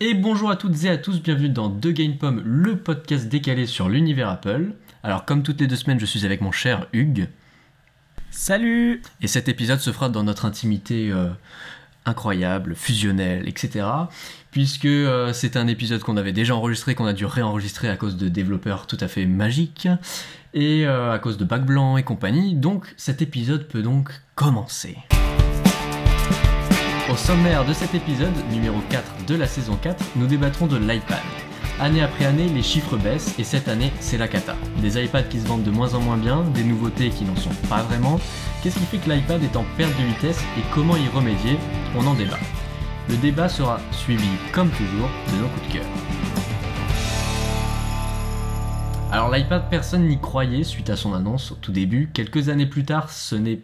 Et bonjour à toutes et à tous, bienvenue dans The Game Pomme, le podcast décalé sur l'univers Apple. Alors comme toutes les deux semaines, je suis avec mon cher Hugues. Salut Et cet épisode se fera dans notre intimité euh, incroyable, fusionnelle, etc. Puisque euh, c'est un épisode qu'on avait déjà enregistré, qu'on a dû réenregistrer à cause de développeurs tout à fait magiques, et euh, à cause de bac blanc et compagnie. Donc cet épisode peut donc commencer. Au sommaire de cet épisode, numéro 4 de la saison 4, nous débattrons de l'iPad. Année après année, les chiffres baissent et cette année, c'est la cata. Des iPads qui se vendent de moins en moins bien, des nouveautés qui n'en sont pas vraiment. Qu'est-ce qui fait que l'iPad est en perte de vitesse et comment y remédier? On en débat. Le débat sera suivi, comme toujours, de nos coups de cœur. Alors l'iPad, personne n'y croyait suite à son annonce au tout début. Quelques années plus tard, ce n'est,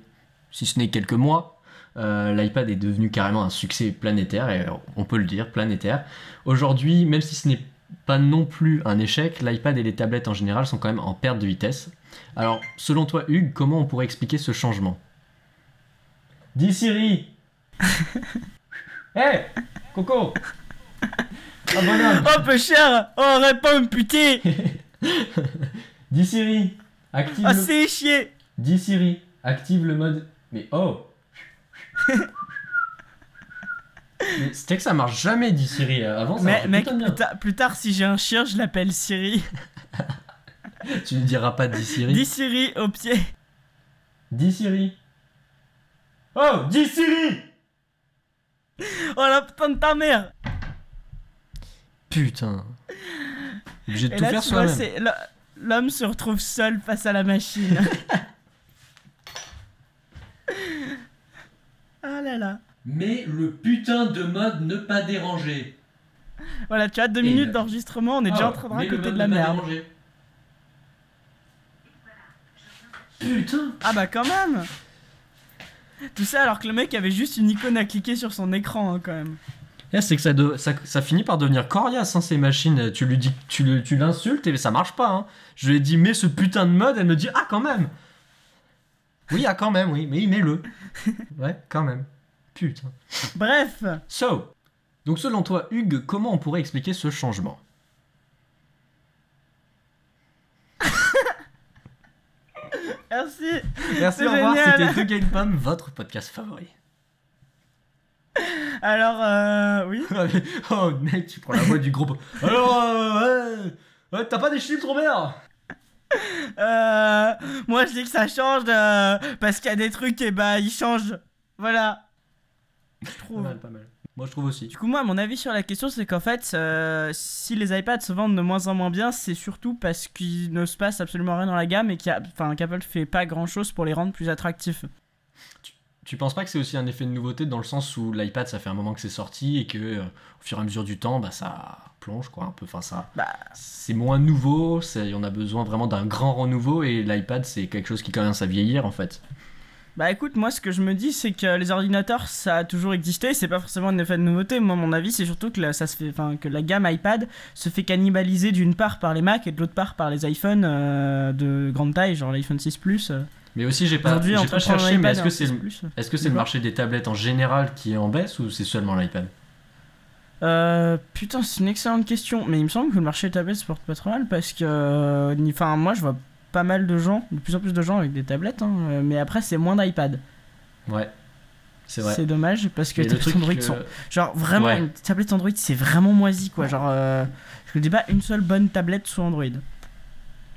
si ce n'est quelques mois, euh, l'iPad est devenu carrément un succès planétaire, et on peut le dire, planétaire. Aujourd'hui, même si ce n'est pas non plus un échec, l'iPad et les tablettes en général sont quand même en perte de vitesse. Alors, selon toi, Hugues, comment on pourrait expliquer ce changement? Dis Siri! Hé! Coco! Ah bonhomme! Oh peu cher! Oh réponds putain! Dis Siri Active Ah le... c'est chier! Dis Siri Active le mode... Mais oh C'était que ça marche jamais, dit Siri. Avant, ça Mais mec, bien. plus, ta- plus tard si j'ai un chien, je l'appelle Siri. Tu ne diras pas dis Siri. Dis Siri au pied. Dis Siri. Oh, dis Siri Oh la putain de ta mère Putain. Obligé de Et tout là faire soi-même. L'homme se retrouve seul face à la machine. ah là là. Mais le putain de mode ne pas déranger. Voilà, tu as deux Et minutes le- d'enregistrement, on est déjà en train de raconter de la merde. Putain Ah bah quand même Tout ça alors que le mec avait juste une icône à cliquer sur son écran hein, quand même. Là, c'est que ça, de- ça, ça finit par devenir coriace, hein, ces machines. Tu lui dis, tu, l'insultes et ça marche pas. Hein. Je lui ai dit, mets ce putain de mode, elle me dit, ah, quand même. Oui, ah, quand même, oui, mais mets-le. ouais, quand même. Putain. Bref So, donc selon toi, Hugues, comment on pourrait expliquer ce changement? Merci Merci, au revoir, c'était The Game Pomme, votre podcast favori. Alors, euh, oui oh, mec, tu prends la voix du groupe. Alors, euh, ouais, ouais, t'as pas des chiffres, Robert? Euh, moi je dis que ça change euh, parce qu'il y a des trucs et bah ils changent. Voilà. Je Pas trouve. mal, pas mal. Moi, je trouve aussi. Du coup, moi, mon avis sur la question, c'est qu'en fait, euh, si les iPads se vendent de moins en moins bien, c'est surtout parce qu'il ne se passe absolument rien dans la gamme et qu'Apple fait pas grand chose pour les rendre plus attractifs. Tu penses pas que c'est aussi un effet de nouveauté dans le sens où l'iPad ça fait un moment que c'est sorti et que euh, au fur et à mesure du temps bah ça plonge quoi un peu enfin ça Bah. c'est moins nouveau c'est- on a besoin vraiment d'un grand renouveau et l'iPad c'est quelque chose qui commence à vieillir en fait Bah écoute, moi ce que je me dis, c'est que les ordinateurs, ça a toujours existé, c'est pas forcément un effet de nouveauté. Moi, mon avis, c'est surtout que la, ça se fait, enfin, que la gamme iPad se fait cannibaliser d'une part par les Mac et de l'autre part par les iPhones euh, de grande taille, genre l'iPhone 6 Plus. euh. Mais aussi j'ai pas j'ai pas cherché mais est-ce que c'est 6 le- Plus, est-ce que c'est le Quoi marché des tablettes en général qui est en baisse ou c'est seulement l'iPad? Euh, putain, c'est une excellente question. Mais il me semble que le marché des tablettes se porte pas trop mal parce que. euh, Enfin, moi je vois pas mal de gens, de plus en plus de gens avec des tablettes, hein, euh, mais après c'est moins d'iPad. ouais c'est vrai C'est dommage parce que les le tablettes Android que- sont. Genre vraiment, Ouais. une tablette Android c'est vraiment moisi quoi. Genre, euh, je ne dis pas une seule bonne tablette sous Android.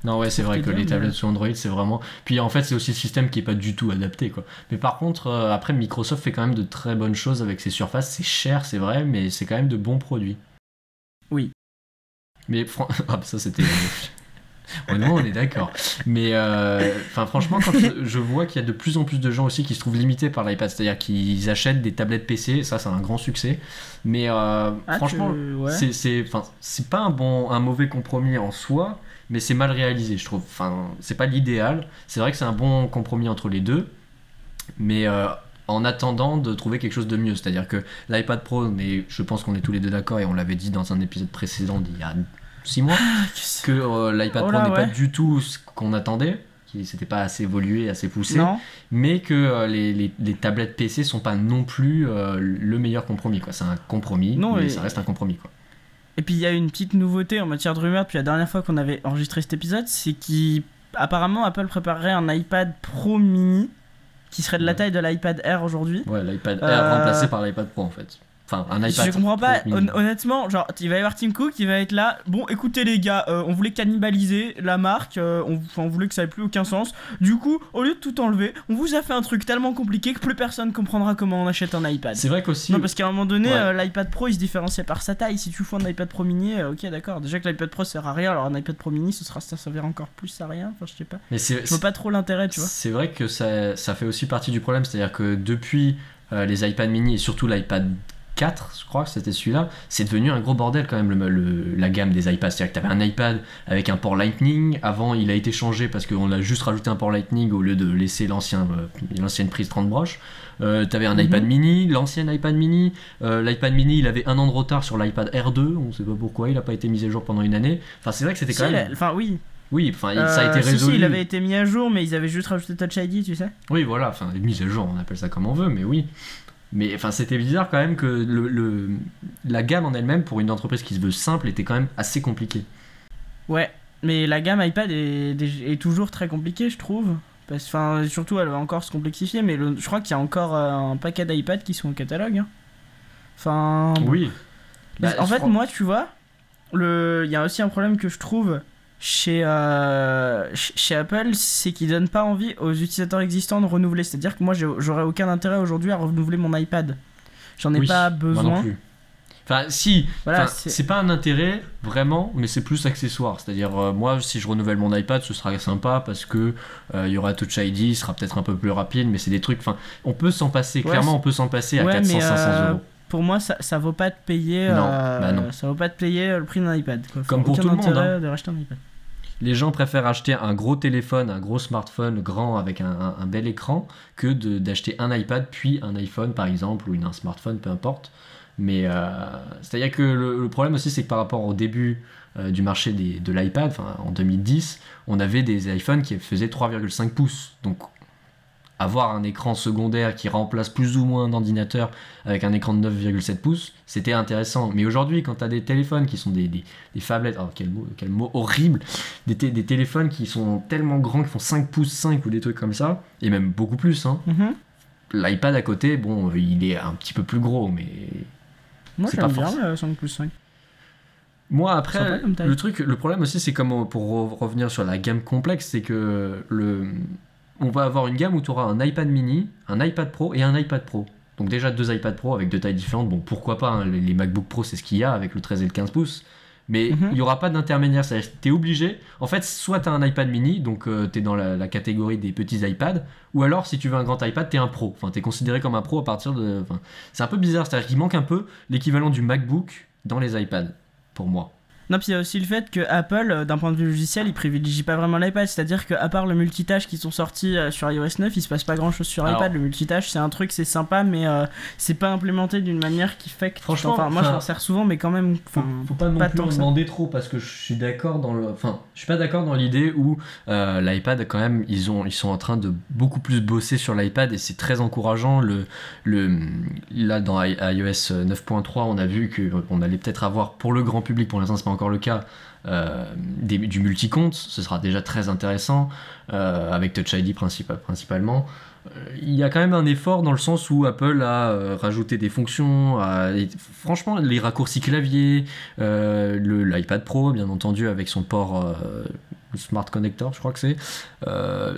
Non ouais c'est vrai que les tablettes sous Android c'est vraiment puis en fait c'est aussi le système qui est pas du tout adapté quoi mais par contre euh, après Microsoft fait quand même de très bonnes choses avec ses surfaces c'est cher c'est vrai mais c'est quand même de bons produits Oui. mais fran- ah bah, ça c'était Oh non, on est d'accord. Mais euh, enfin, franchement, quand je, je vois qu'il y a de plus en plus de gens aussi qui se trouvent limités par l'iPad, c'est-à-dire qu'ils achètent des tablettes PC, ça c'est un grand succès. Mais euh, Ah, franchement, tu- ouais. c'est pas un bon un mauvais compromis en soi mais c'est mal réalisé je trouve. Enfin c'est pas l'idéal. C'est vrai que c'est un bon compromis entre les deux. Mais euh, en attendant de trouver quelque chose de mieux. C'est à dire que l'iPad Pro mais je pense qu'on est tous les deux d'accord et on l'avait dit dans un épisode précédent d'il y a 6 mois que euh, l'iPad Oh Pro n'est pas du tout ce qu'on attendait qui s'était pas assez évolué assez poussé Non. mais que euh, les, les- les tablettes PC sont pas non plus euh, le meilleur compromis quoi. C'est un compromis Non, mais et- ça reste un compromis quoi Et puis il y a une petite nouveauté en matière de rumeurs depuis la dernière fois qu'on avait enregistré cet épisode, c'est qu'apparemment Apple préparerait un iPad Pro mini qui serait de la taille de l'iPad Air aujourd'hui. Ouais, l'iPad Air Euh, remplacé par l'iPad Pro en fait. Enfin, un iPad. Je comprends pas, hon- honnêtement, genre, il va y avoir Tim Cook qui va être là. Bon, écoutez les gars, euh, on voulait cannibaliser la marque, euh, on, voulait que ça ait plus aucun sens. Du coup, au lieu de tout enlever, on vous a fait un truc tellement compliqué que plus personne comprendra comment on achète un iPad. C'est vrai qu'aussi. Non, parce qu'à un moment donné, Ouais. euh, l'iPad Pro il se différenciait par sa taille. Si tu fous un iPad Pro mini, ok, d'accord. Déjà que l'iPad Pro sert à rien, alors un iPad Pro mini, ce sera, ça servira encore plus à rien. Enfin, je sais pas. Mais Je vois pas trop l'intérêt, tu vois. C'est vrai que ça, ça fait aussi partie du problème, c'est-à-dire que depuis les iPad mini et surtout l'iPad 4, je crois que c'était celui-là, c'est devenu un gros bordel quand même le, le- la gamme des iPads. C'est-à-dire que tu avais un iPad avec un port Lightning, avant il a été changé parce qu'on a juste rajouté un port Lightning au lieu de laisser l'ancien, euh, l'ancienne prise 30 broches. Euh, tu avais un Mhm. iPad mini, l'ancien iPad mini. Euh, L'iPad mini il avait un an de retard sur l'iPad R2, on sait pas pourquoi, il n'a pas été mis à jour pendant une année. Enfin, c'est vrai que c'était Si, quand a- même. Enfin, oui. Oui, enfin, ça a été si, résolu. Si, il avait été mis à jour, mais ils avaient juste rajouté Touch ID, tu sais. Oui, voilà, enfin, les mises à jour, on appelle ça comme on veut, mais oui. Mais enfin, c'était bizarre quand même que le, le- la gamme en elle-même, pour une entreprise qui se veut simple, était quand même assez compliquée. Ouais, mais la gamme iPad est, est toujours très compliquée, je trouve. Parce, enfin, surtout, elle va encore se complexifier, mais le- je crois qu'il y a encore euh, un paquet d'iPad qui sont au catalogue. hein. Enfin, Oui. Bah, en fait, crois- moi, tu vois, le... il y a aussi un problème que je trouve chez, euh, ch- chez Apple, c'est qu'ils donnent pas envie aux utilisateurs existants de renouveler. C'est-à-dire que moi, j'aurais aucun intérêt aujourd'hui à renouveler mon iPad. J'en ai Oui, pas moi non besoin. plus. Enfin, si, Voilà, enfin, c'est- pas un intérêt vraiment, mais c'est plus accessoire. C'est-à-dire, euh, moi, si je renouvelle mon iPad, ce sera sympa parce que euh, il y aura Touch ID, il sera peut-être un peu plus rapide, mais c'est des trucs. Enfin, on peut s'en passer. Ouais, clairement, on peut s'en passer à Ouais, 400, mais, 500 euh, euros. Pour moi, ça, ça vaut pas te payer. Non, euh, bah non. Ça vaut pas te payer le prix d'un iPad. Quoi. Comme pour Aucun tout le monde, hein. de racheter un iPad. Les gens préfèrent acheter un gros téléphone, un gros smartphone grand avec un, un- un bel écran que de- d'acheter un iPad puis un iPhone par exemple ou une- un smartphone, peu importe. Mais euh, c'est-à-dire que le, le problème aussi c'est que par rapport au début euh, du marché des- de l'iPad, enfin, en 2010, on avait des iPhones qui faisaient 3,5 pouces. Donc avoir un écran secondaire qui remplace plus ou moins un ordinateur avec un écran de 9,7 pouces, c'était intéressant. Mais aujourd'hui, quand tu as des téléphones qui sont des, des, des phablettes, oh, quel, mot, quel mot horrible, des, té- des téléphones qui sont tellement grands, qui font 5 pouces 5 ou des trucs comme ça, et même beaucoup plus. Hein. Mhm. L'iPad à côté, bon, il est un petit peu plus gros, mais Moi, C'est j'aime pas bien le 5 plus 5. Moi après, le truc, le problème aussi, c'est comme pour re- revenir sur la gamme complexe, c'est que le, on va avoir une gamme où tu auras un iPad mini, un iPad Pro et un iPad Pro. Donc déjà deux iPad Pro avec deux tailles différentes. Bon, pourquoi pas hein, les, MacBook Pro, c'est ce qu'il y a avec le 13 et le 15 pouces. Mais Mhm. il n'y aura pas d'intermédiaire. C'est-à-dire que tu es obligé. En fait, soit tu as un iPad mini, donc tu es dans la, la catégorie des petits iPads, ou alors si tu veux un grand iPad, tu es un pro. Enfin, tu es considéré comme un pro à partir de. enfin, c'est un peu bizarre. C'est-à-dire qu'il manque un peu l'équivalent du MacBook dans les iPads, pour moi. Non, puis il y a aussi le fait que Apple, euh, d'un point de vue logiciel, il privilégie pas vraiment l'iPad. C'est-à-dire qu'à part le multitâche qui sont sortis euh, sur iOS 9, il se passe pas grand chose sur Alors- iPad. Le multitâche, c'est un truc, c'est sympa, mais euh, c'est pas implémenté d'une manière qui fait que. Franchement, enfin, moi je enfin, m'en sers souvent, mais quand même. faut, faut pas non plus en demander trop parce que je suis d'accord dans le enfin je suis pas d'accord dans l'idée où euh, l'iPad quand même ils ont ils sont en train de beaucoup plus bosser sur l'iPad et c'est très encourageant le le là dans iOS 9.3 on a vu que on allait peut-être avoir pour le grand public pour l'instant c'est pas encore le cas euh, du multi-compte, ce sera déjà très intéressant, euh, avec Touch ID principal- principalement. Euh, Il y a quand même un effort dans le sens où Apple a euh, rajouté des fonctions, franchement les raccourcis clavier, euh, l'iPad Pro bien entendu avec son port euh, Smart Connector je crois que c'est,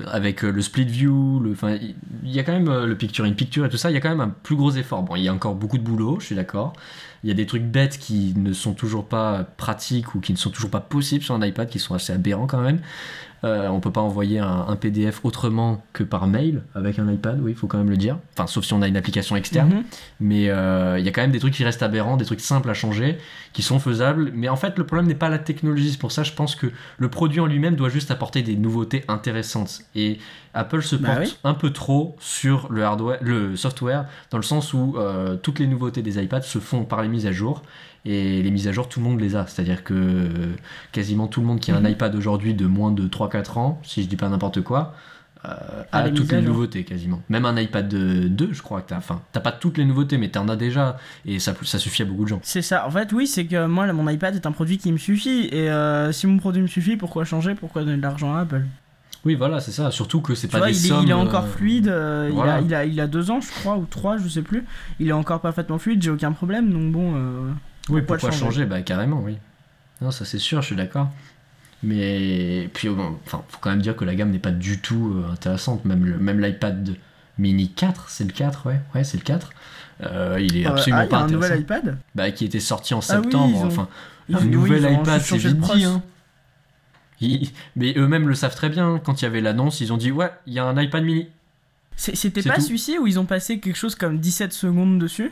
avec le Split View, il y a quand même le Picture in Picture et tout ça, il y a quand même un plus gros effort. Bon, il y a encore beaucoup de boulot, je suis d'accord. Il y a des trucs bêtes qui ne sont toujours pas pratiques ou qui ne sont toujours pas possibles sur un iPad, qui sont assez aberrants quand même. Euh, on peut pas envoyer un, un PDF autrement que par mail avec un iPad, oui, il faut quand même le dire. Enfin, sauf si on a une application externe. mhm. Mais euh, il y a quand même des trucs qui restent aberrants, des trucs simples à changer, qui sont faisables. Mais en fait, le problème n'est pas la technologie. C'est pour ça, je pense que le produit en lui-même doit juste apporter des nouveautés intéressantes. Et Apple se Bah porte oui. un peu trop sur le hardware, le software, dans le sens où euh, toutes les nouveautés des iPads se font par les mises à jour. Et les mises à jour, tout le monde les a. C'est-à-dire que euh, quasiment tout le monde qui a un Mhm. iPad aujourd'hui de moins de 3-4 ans, si je dis pas n'importe quoi, euh, à la toutes les nouveautés quasiment. Même un iPad 2, je crois que t'as. Enfin, t'as pas toutes les nouveautés, mais t'en as déjà. Et ça, ça suffit à beaucoup de gens. C'est ça. En fait, oui, c'est que moi, là, mon iPad est un produit qui me suffit. Et euh, si mon produit me suffit, pourquoi changer? Pourquoi donner de l'argent à Apple? Oui, voilà, c'est ça. Surtout que c'est pas vois, des il, est, sommes. il est encore fluide. euh, il, a, il, a, il a deux ans, je crois, ou trois, je sais plus. Il est encore parfaitement fluide, j'ai aucun problème. Donc bon. Oui, pourquoi changer Bah carrément, oui. Non, ça c'est sûr, je suis d'accord. Mais puis, bon, enfin, faut quand même dire que la gamme n'est pas du tout euh, intéressante. Même le- même l'iPad Mini 4, c'est le 4, ouais, ouais, c'est le 4. Euh, il est euh, absolument ah, il y pas a un intéressant. nouvel iPad? Bah, qui était sorti en Ah oui, septembre. ils ont- Enfin, un oui, nouvel iPad, c'est vite dit. Hein. Ils- Mais eux-mêmes le savent très bien. Quand il y avait l'annonce, ils ont dit ouais, il y a un iPad Mini. C'était pas celui-ci où ils ont passé quelque chose comme 17 secondes dessus?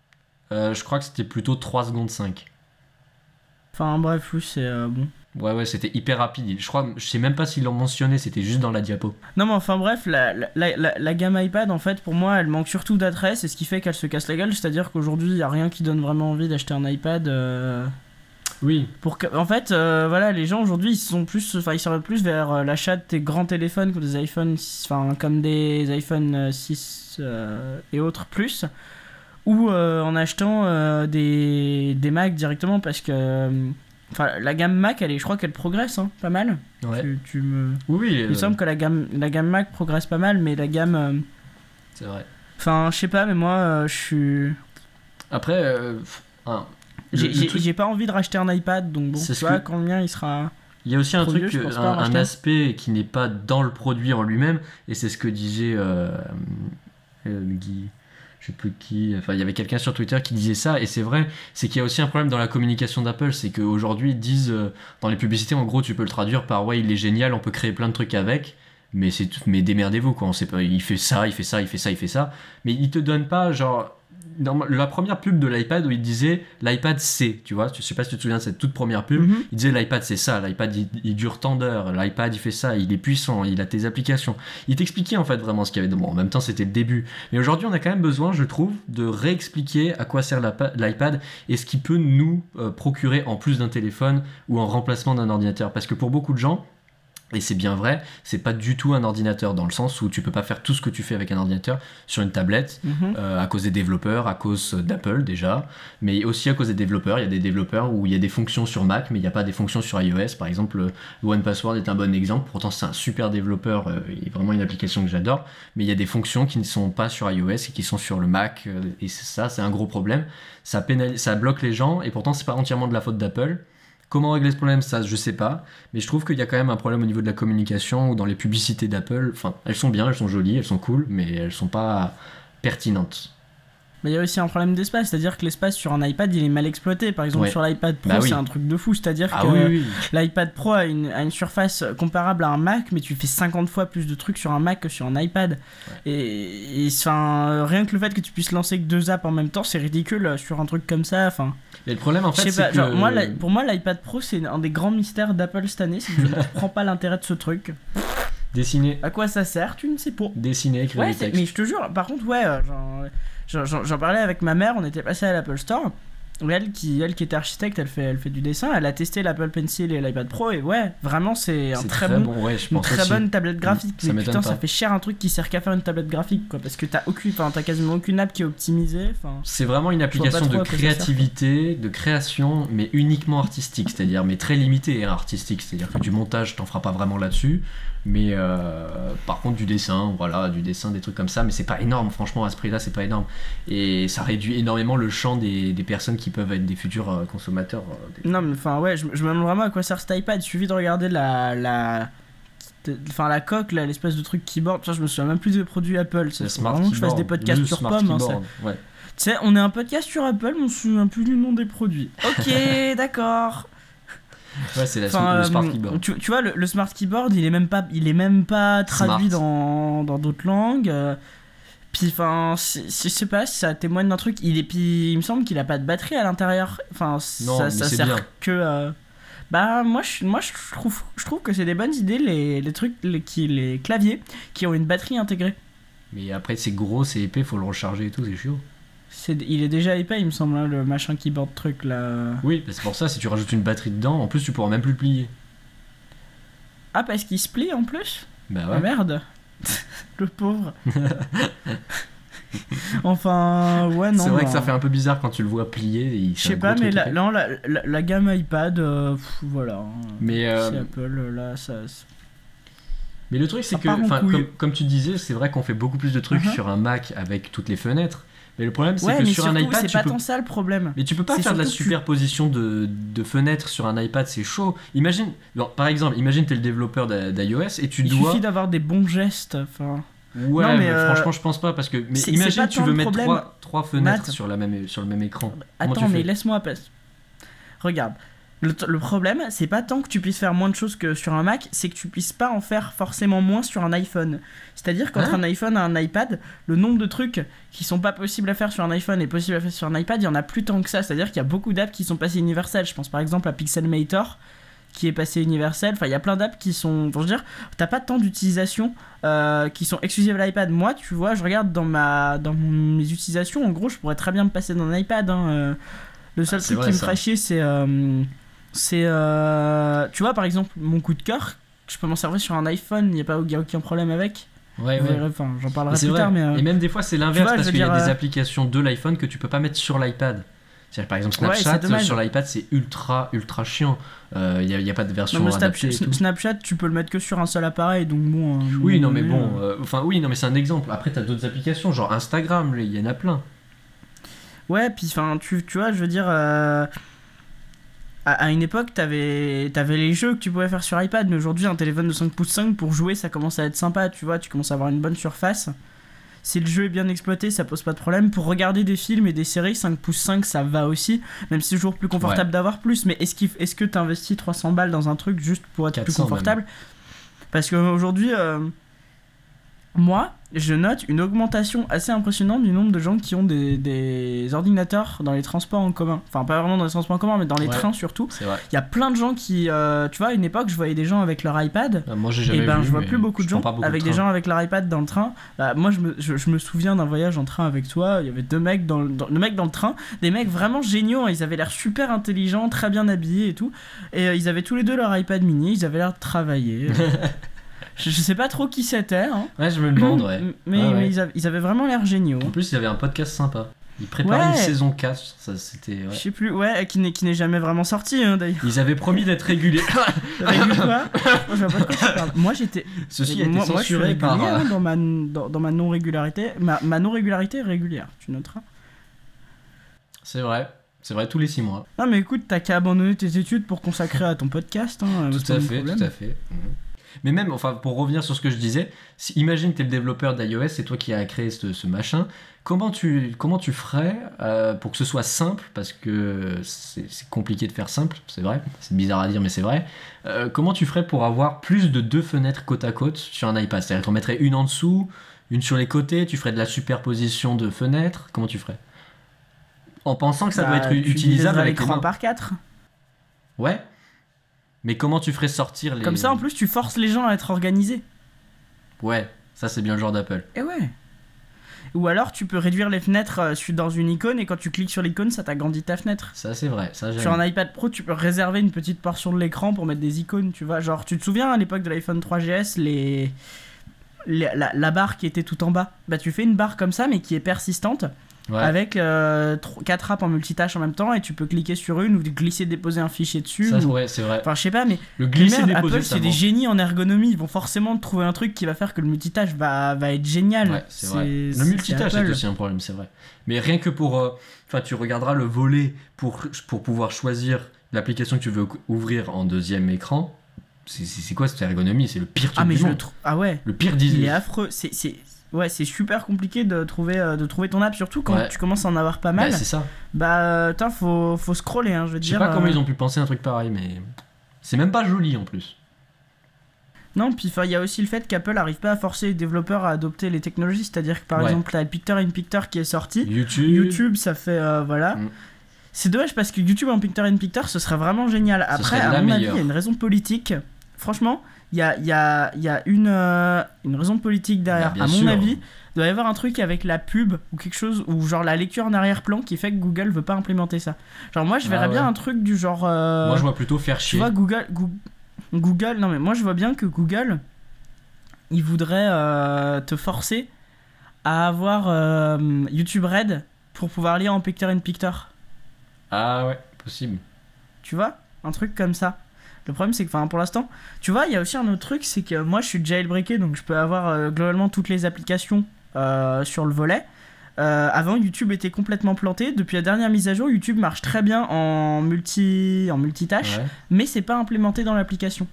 Euh, je crois que c'était plutôt 3 secondes 5. Enfin bref, oui, c'est euh, bon. Ouais, ouais, c'était hyper rapide. Je crois, je sais même pas s'ils l'ont mentionné, c'était juste dans la diapo. Non mais enfin bref, la, la, la, gamme iPad en fait pour moi elle manque surtout d'attrait, c'est ce qui fait qu'elle se casse la gueule, c'est-à-dire qu'aujourd'hui il y a rien qui donne vraiment envie d'acheter un iPad. euh, Oui, pour que, en fait, euh, voilà, les gens aujourd'hui ils sont plus, enfin ils s'orientent plus vers l'achat de tes grands téléphones comme des iPhones, enfin comme des iPhone euh, 6 euh, et autres plus, ou euh, en achetant euh, des, des Mac directement parce que, euh, enfin la gamme Mac elle est, je crois qu'elle progresse hein, pas mal. ouais. Tu, tu me, Oui, il euh, me semble que la gamme, la gamme Mac progresse pas mal, mais la gamme euh, c'est vrai. Enfin, je sais pas, mais moi, euh, je suis. Après, J'ai truc- pas envie de racheter un iPad, donc bon, tu vois, que- quand le mien il sera. il y a aussi un truc, un, un aspect qui n'est pas dans le produit en lui-même, et c'est ce que disait Guy. Sais plus qui, enfin il y avait quelqu'un sur Twitter qui disait ça, et c'est vrai, c'est qu'il y a aussi un problème dans la communication d'Apple, c'est qu'aujourd'hui ils disent euh, dans les publicités, en gros tu peux le traduire par ouais il est génial, on peut créer plein de trucs avec, mais c'est mais démerdez-vous quoi, on sait pas, il fait ça, il fait ça, il fait ça, il fait ça, mais il te donne pas genre dans la première pub de l'iPad où il disait l'iPad c'est, tu vois, je sais pas si tu te souviens de cette toute première pub, Mhm. il disait l'iPad c'est ça, l'iPad il, il dure tant d'heures, l'iPad il fait ça, il est puissant, il a tes applications. Il t'expliquait en fait vraiment ce qu'il y avait dedans. Bon, en même temps c'était le début. Mais aujourd'hui on a quand même besoin, je trouve, de réexpliquer à quoi sert l'iPad et ce qui peut nous euh, procurer en plus d'un téléphone ou en remplacement d'un ordinateur. Parce que pour beaucoup de gens, et c'est bien vrai, c'est pas du tout un ordinateur dans le sens où tu peux pas faire tout ce que tu fais avec un ordinateur sur une tablette. Mhm. Euh, à cause des développeurs, à cause d'Apple déjà, mais aussi à cause des développeurs. Il y a des développeurs où il y a des fonctions sur Mac, mais il n'y a pas des fonctions sur iOS. Par exemple, euh, One Password est un bon exemple. Pourtant, c'est un super développeur euh, et vraiment une application que j'adore. Mais il y a des fonctions qui ne sont pas sur iOS et qui sont sur le Mac. euh, et ça, c'est un gros problème. Ça, pénalise, ça bloque les gens et pourtant, c'est pas entièrement de la faute d'Apple. Comment régler ce problème, ça, je sais pas. Mais je trouve qu'il y a quand même un problème au niveau de la communication ou dans les publicités d'Apple. Enfin, elles sont bien, elles sont jolies, elles sont cool, mais elles sont pas pertinentes. Mais il y a aussi un problème d'espace, c'est-à-dire que l'espace sur un iPad il est mal exploité. Par exemple, Ouais. sur l'iPad Pro, Bah oui. c'est un truc de fou, c'est-à-dire Ah que oui, oui. l'iPad Pro a une, a une surface comparable à un Mac, mais tu fais 50 fois plus de trucs sur un Mac que sur un iPad. Et, et, enfin, rien que le fait que tu puisses lancer que deux apps en même temps, c'est ridicule euh, sur un truc comme ça. Enfin, Mais le problème, en fait, c'est genre, que... moi, la- pour moi, l'iPad Pro, c'est un des grands mystères d'Apple cette année, c'est que je ne comprends pas l'intérêt de ce truc. Dessiner, À quoi ça sert Tu ne sais pas. dessiner, écrire Ouais, des textes. mais je te jure, par contre, ouais, euh, j'en- parlais avec ma mère, on était passé à l'Apple Store. Et Elle qui, elle qui était architecte, elle fait, elle fait du dessin, elle a testé l'Apple Pencil et l'iPad Pro, et ouais, vraiment, c'est un très, bon, ouais, je une très aussi. bonne tablette graphique. Ça mais putain, ça pas. fait cher un truc qui sert qu'à faire une tablette graphique, quoi, parce que t'as aucune, t'as quasiment aucune app qui est optimisée. C'est vraiment une application de ça créativité, de création, mais uniquement artistique, c'est-à-dire, mais très limité hein, artistique, c'est-à-dire que du montage, t'en feras pas vraiment là-dessus, mais euh, par contre du dessin, voilà, du dessin, des trucs comme ça, mais c'est pas énorme, franchement, à ce prix-là, c'est pas énorme. Et ça réduit énormément le champ des, des personnes qui peuvent être des futurs euh, consommateurs. euh, des- Non, mais enfin, ouais, je, je me demande vraiment à quoi sert cet iPad. Il suffit de regarder la. la... Enfin, la coque, l'espèce de truc keyboard. Ça, je me souviens même plus des produits Apple. Ça, faut smart vraiment que je fasse des podcasts le sur Pomme. hein, ouais. Tu sais, on est un podcast sur Apple, mais on se souvient plus du nom des produits. Ok, d'accord. Ouais, c'est la- Enfin, le smart euh, keyboard. Tu, tu vois, le, le smart keyboard, il est même pas, il est même pas traduit Smart. dans dans d'autres langues. euh, Puis, enfin, c'est- je sais pas, ça témoigne d'un truc. Il est, puis, il me semble qu'il a pas de batterie à l'intérieur. Enfin, Non, ça, ça sert bien. que. euh, Bah, moi, je, moi, je trouve, je trouve que c'est des bonnes idées les, les trucs, les, qui, les claviers qui ont une batterie intégrée. Mais après, c'est gros, c'est épais, faut le recharger et tout, c'est chiant. C'est, il est déjà épais, il me semble, hein, le machin keyboard truc là. Oui, bah, c'est pour ça, si tu rajoutes une batterie dedans, en plus, tu pourras même plus le plier. Ah, parce qu'il se plie en plus? Bah Ah ouais. merde le pauvre. enfin, ouais, non. C'est vrai que bah, ça fait un peu bizarre quand tu le vois plié. et Je sais pas, mais la, non, la, la, la gamme iPad, euh, pff, voilà. hein. Mais, euh, Apple, là, ça. Mais le truc, c'est que, comme, comme tu disais, c'est vrai qu'on fait beaucoup plus de trucs Mhm. sur un Mac avec toutes les fenêtres. Mais le problème, c'est Ouais, que sur un surtout, iPad, c'est pas peux. tant ça le problème. Mais tu peux pas faire de la que tu- superposition de, de fenêtres sur un iPad, c'est chaud. Imagine, par exemple, imagine t'es le développeur d'iOS et tu Il dois. suffit d'avoir des bons gestes. Enfin, Ouais, Non, mais, mais euh, franchement, je pense pas parce que. Mais imagine, tu veux mettre trois, trois fenêtres Matt. sur, la même, sur le même écran. Attends, mais laisse-moi passer. Regarde. Le, problème, c'est pas tant que tu puisses faire moins de choses que sur un Mac, c'est que tu puisses pas en faire forcément moins sur un iPhone. C'est-à-dire qu'entre Hein un iPhone et un iPad, le nombre de trucs qui sont pas possibles à faire sur un iPhone et possibles à faire sur un iPad, il y en a plus tant que ça. C'est-à-dire qu'il y a beaucoup d'apps qui sont passées universelles. Je pense par exemple à Pixelmator qui est passé universel. Enfin, il y a plein d'apps qui sont. Enfin, je veux dire, t'as pas tant d'utilisation euh, qui sont exclusives à l'iPad. Moi, tu vois, je regarde dans, ma, dans mon- mes utilisations. En gros, je pourrais très bien me passer dans un iPad. hein, euh. Le seul Ah, truc vrai, qui me ferait chier, c'est. euh, c'est. euh, tu vois, par exemple, mon coup de cœur, je peux m'en servir sur un iPhone, il n'y a, pas- y a aucun problème avec. Ouais, ouais. Enfin, j'en parlerai plus vrai. tard, mais. euh, Et même des fois, c'est l'inverse parce qu'il y a des euh, applications de l'iPhone que tu peux pas mettre sur l'iPad. C'est-à-dire, par exemple, Snapchat, sur l'iPad, c'est ultra, ultra chiant. Il n'y a, pas de version non, adaptée Snapchat. Snapchat, tu peux le mettre que sur un seul appareil, donc bon. euh, Oui, non, mais euh, bon, euh, enfin, oui, non, mais c'est un exemple. Après, t'as d'autres applications, genre Instagram, il y en a plein. Ouais, puis enfin, tu, tu vois, je veux dire, euh, à, à une époque, t'avais avais les jeux que tu pouvais faire sur iPad, mais aujourd'hui, un téléphone de 5 pouces 5 pour jouer, ça commence à être sympa, tu vois, tu commences à avoir une bonne surface. Si le jeu est bien exploité, ça pose pas de problème. Pour regarder des films et des séries, 5 pouces 5, ça va aussi, même si c'est toujours plus confortable d'avoir plus. Mais est-ce qu'il- est-ce que t'investis 300 balles dans un truc juste pour être plus 400 même. confortable? Parce qu'aujourd'hui, euh, moi, je note une augmentation assez impressionnante du nombre de gens qui ont des, des ordinateurs dans les transports en commun. Enfin, pas vraiment dans les transports en commun, mais dans les Ouais. trains surtout. Il y a plein de gens qui, euh, tu vois, à une époque, je voyais des gens avec leur iPad. Ah, Moi, j'ai Et jamais ben, vu, je vois plus beaucoup de gens beaucoup avec de des gens avec leur iPad dans le train. Bah, moi, je me, je, je me souviens d'un voyage en train avec toi. Il y avait deux mecs dans, le- dans, le mec dans le train, des mecs vraiment géniaux. hein. Ils avaient l'air super intelligents, très bien habillés et tout. Et euh, ils avaient tous les deux leur iPad mini. Ils avaient l'air de travailler. je, je sais pas trop qui c'était, hein. Ouais, je me demande, ouais. mais, Ouais, ouais. mais ils, avaient, ils avaient vraiment l'air géniaux. En plus, il y avait un podcast sympa. Ils préparaient Ouais. une saison 4, ça c'était. Je sais plus, ouais, qui n'est qui n'est jamais vraiment sorti hein, d'ailleurs. Ils avaient promis d'être réguliers. Quoi? Moi, je vois pas de quoi tu parles. Moi j'étais. Ceci a été moi, moi, je suis par. euh, hein, dans ma, dans, dans ma non-régularité. Ma, ma non-régularité est régulière, tu noteras. C'est vrai, c'est vrai, tous les 6 mois. Non mais écoute, t'as qu'à abandonner tes études pour consacrer à ton podcast. Hein, Tout à fait, tout à fait. Mais même, enfin, pour revenir sur ce que je disais, si, imagine t'es le développeur d'iOS, c'est toi qui as créé ce, ce machin. Comment tu, comment tu ferais euh, pour que ce soit simple? Parce que c'est compliqué de faire simple, c'est vrai. C'est bizarre à dire, mais c'est vrai. Euh, comment tu ferais pour avoir plus de deux fenêtres côte à côte sur un iPad? C'est-à-dire qu'on mettrait une en dessous, une sur les côtés, tu ferais de la superposition de fenêtres. Comment tu ferais? En pensant que ça Bah, doit être tu utilisable avec l'écran par 4. Ouais. Mais comment tu ferais sortir les. Comme ça en plus tu forces les gens à être organisés. Ouais, ça c'est bien le genre d'Apple. Et ouais. Ou alors tu peux réduire les fenêtres euh, dans une icône et quand tu cliques sur l'icône ça t'agrandit ta fenêtre. Ça c'est vrai, ça. Sur un iPad Pro, tu peux réserver une petite portion de l'écran pour mettre des icônes, tu vois. Genre, tu te souviens à l'époque de l'iPhone 3GS, les... la barre qui était tout en bas? Bah, tu fais une barre comme ça, mais qui est persistante, Ouais. avec 4 apps en multitâche en même temps, et tu peux cliquer sur une ou glisser, déposer un fichier dessus. Ça, ou- ouais, c'est vrai. Enfin, je sais pas, mais, Le glisser merde, déposer Apple, c'est des génies en ergonomie. Ils vont forcément trouver un truc qui va faire que le multitâche va, va être génial. Ouais, c'est vrai. Le multitâche c'est aussi un problème, c'est vrai. Mais rien que pour. euh, Enfin, tu regarderas le volet pour, pour pouvoir choisir l'application que tu veux ouvrir en deuxième écran. C'est- quoi cette ergonomie? C'est le pire truc Ah, mais du je le monde. Ah ouais. Le pire Il design. est affreux. C'est... Ouais, c'est super compliqué de trouver, euh, de trouver ton app, surtout quand Ouais. tu commences à en avoir pas Bah, mal. c'est ça. Bah, euh, putain, faut, faut scroller, hein, je veux Je sais dire. pas comment euh, ils ont pu penser un truc pareil, mais. C'est même pas joli en plus. Non, puis il y a aussi le fait qu'Apple n'arrive pas à forcer les développeurs à adopter les technologies. C'est-à-dire que par Ouais. exemple, le Picture in Picture qui est sorti. YouTube. YouTube, ça fait. euh, voilà. Mm. C'est dommage parce que YouTube en Picture in Picture, ce serait vraiment génial. Après, à la mon avis, il y a une raison politique. Franchement, il y a, il y a, il y a une, euh, une raison politique derrière. Bah, bien à mon avis, il doit y avoir un truc avec la pub ou quelque chose, ou genre la lecture en arrière-plan qui fait que Google veut pas implémenter ça. Genre, moi, je verrais Ah bien ouais. un truc du genre. euh, Moi je vois plutôt faire tu chier. vois, Google, Goo- Google, non mais moi je vois bien que Google ils voudraient euh, te forcer à avoir YouTube Red pour pouvoir lire en picture in picture. Ah ouais, possible. Tu vois Un truc comme ça. Le problème, c'est que, enfin, pour l'instant, tu vois, il y a aussi un autre truc, c'est que moi, je suis jailbreaké, donc je peux avoir euh, globalement toutes les applications euh, sur le volet. Euh, avant, YouTube était complètement planté. Depuis la dernière mise à jour, YouTube marche très bien en multi, en multitâche, Ouais. mais c'est pas implémenté dans l'application.